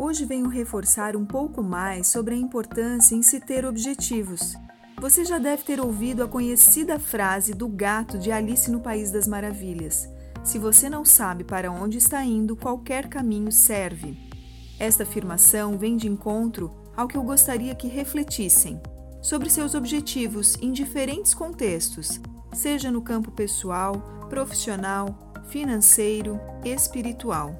Hoje venho reforçar um pouco mais sobre a importância em se ter objetivos. Você já deve ter ouvido a conhecida frase do gato de Alice no País das Maravilhas: Se você não sabe para onde está indo, qualquer caminho serve. Esta afirmação vem de encontro ao que eu gostaria que refletissem sobre seus objetivos em diferentes contextos, seja no campo pessoal, profissional, financeiro, espiritual.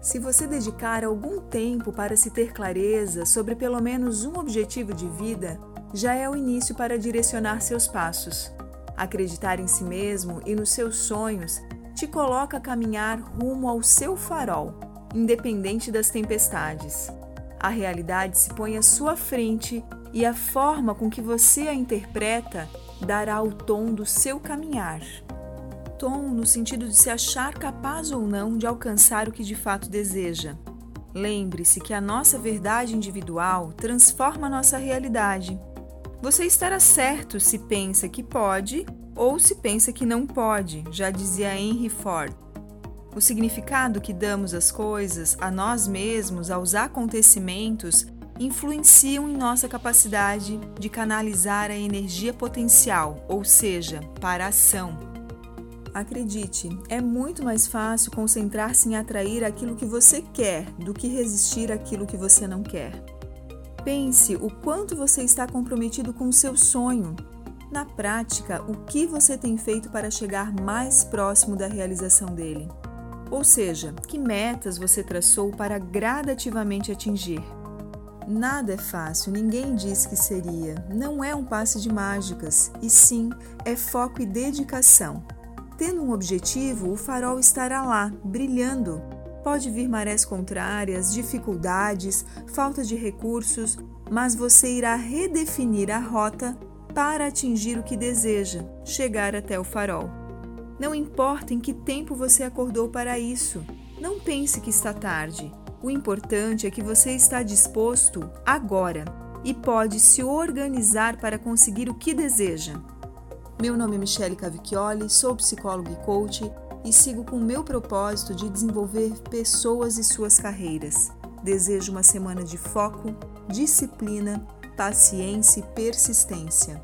Se você dedicar algum tempo para se ter clareza sobre pelo menos um objetivo de vida, já é o início para direcionar seus passos. Acreditar em si mesmo e nos seus sonhos te coloca a caminhar rumo ao seu farol, independente das tempestades. A realidade se põe à sua frente e a forma com que você a interpreta dará o tom do seu caminhar. Tom no sentido de se achar capaz ou não de alcançar o que de fato deseja. Lembre-se que a nossa verdade individual transforma a nossa realidade. Você estará certo se pensa que pode ou se pensa que não pode, já dizia Henry Ford. O significado que damos às coisas, a nós mesmos, aos acontecimentos, influenciam em nossa capacidade de canalizar a energia potencial, ou seja, para a ação. Acredite, é muito mais fácil concentrar-se em atrair aquilo que você quer do que resistir àquilo que você não quer. Pense o quanto você está comprometido com o seu sonho. Na prática, o que você tem feito para chegar mais próximo da realização dele? Ou seja, que metas você traçou para gradativamente atingir? Nada é fácil, ninguém disse que seria. Não é um passe de mágicas, e sim é foco e dedicação. Tendo um objetivo, o farol estará lá, brilhando. Pode vir marés contrárias, dificuldades, falta de recursos, mas você irá redefinir a rota para atingir o que deseja, chegar até o farol. Não importa em que tempo você acordou para isso, não pense que está tarde. O importante é que você está disposto agora e pode se organizar para conseguir o que deseja. Meu nome é Michele Cavicchioli, sou psicóloga e coach e sigo com o meu propósito de desenvolver pessoas e suas carreiras. Desejo uma semana de foco, disciplina, paciência e persistência.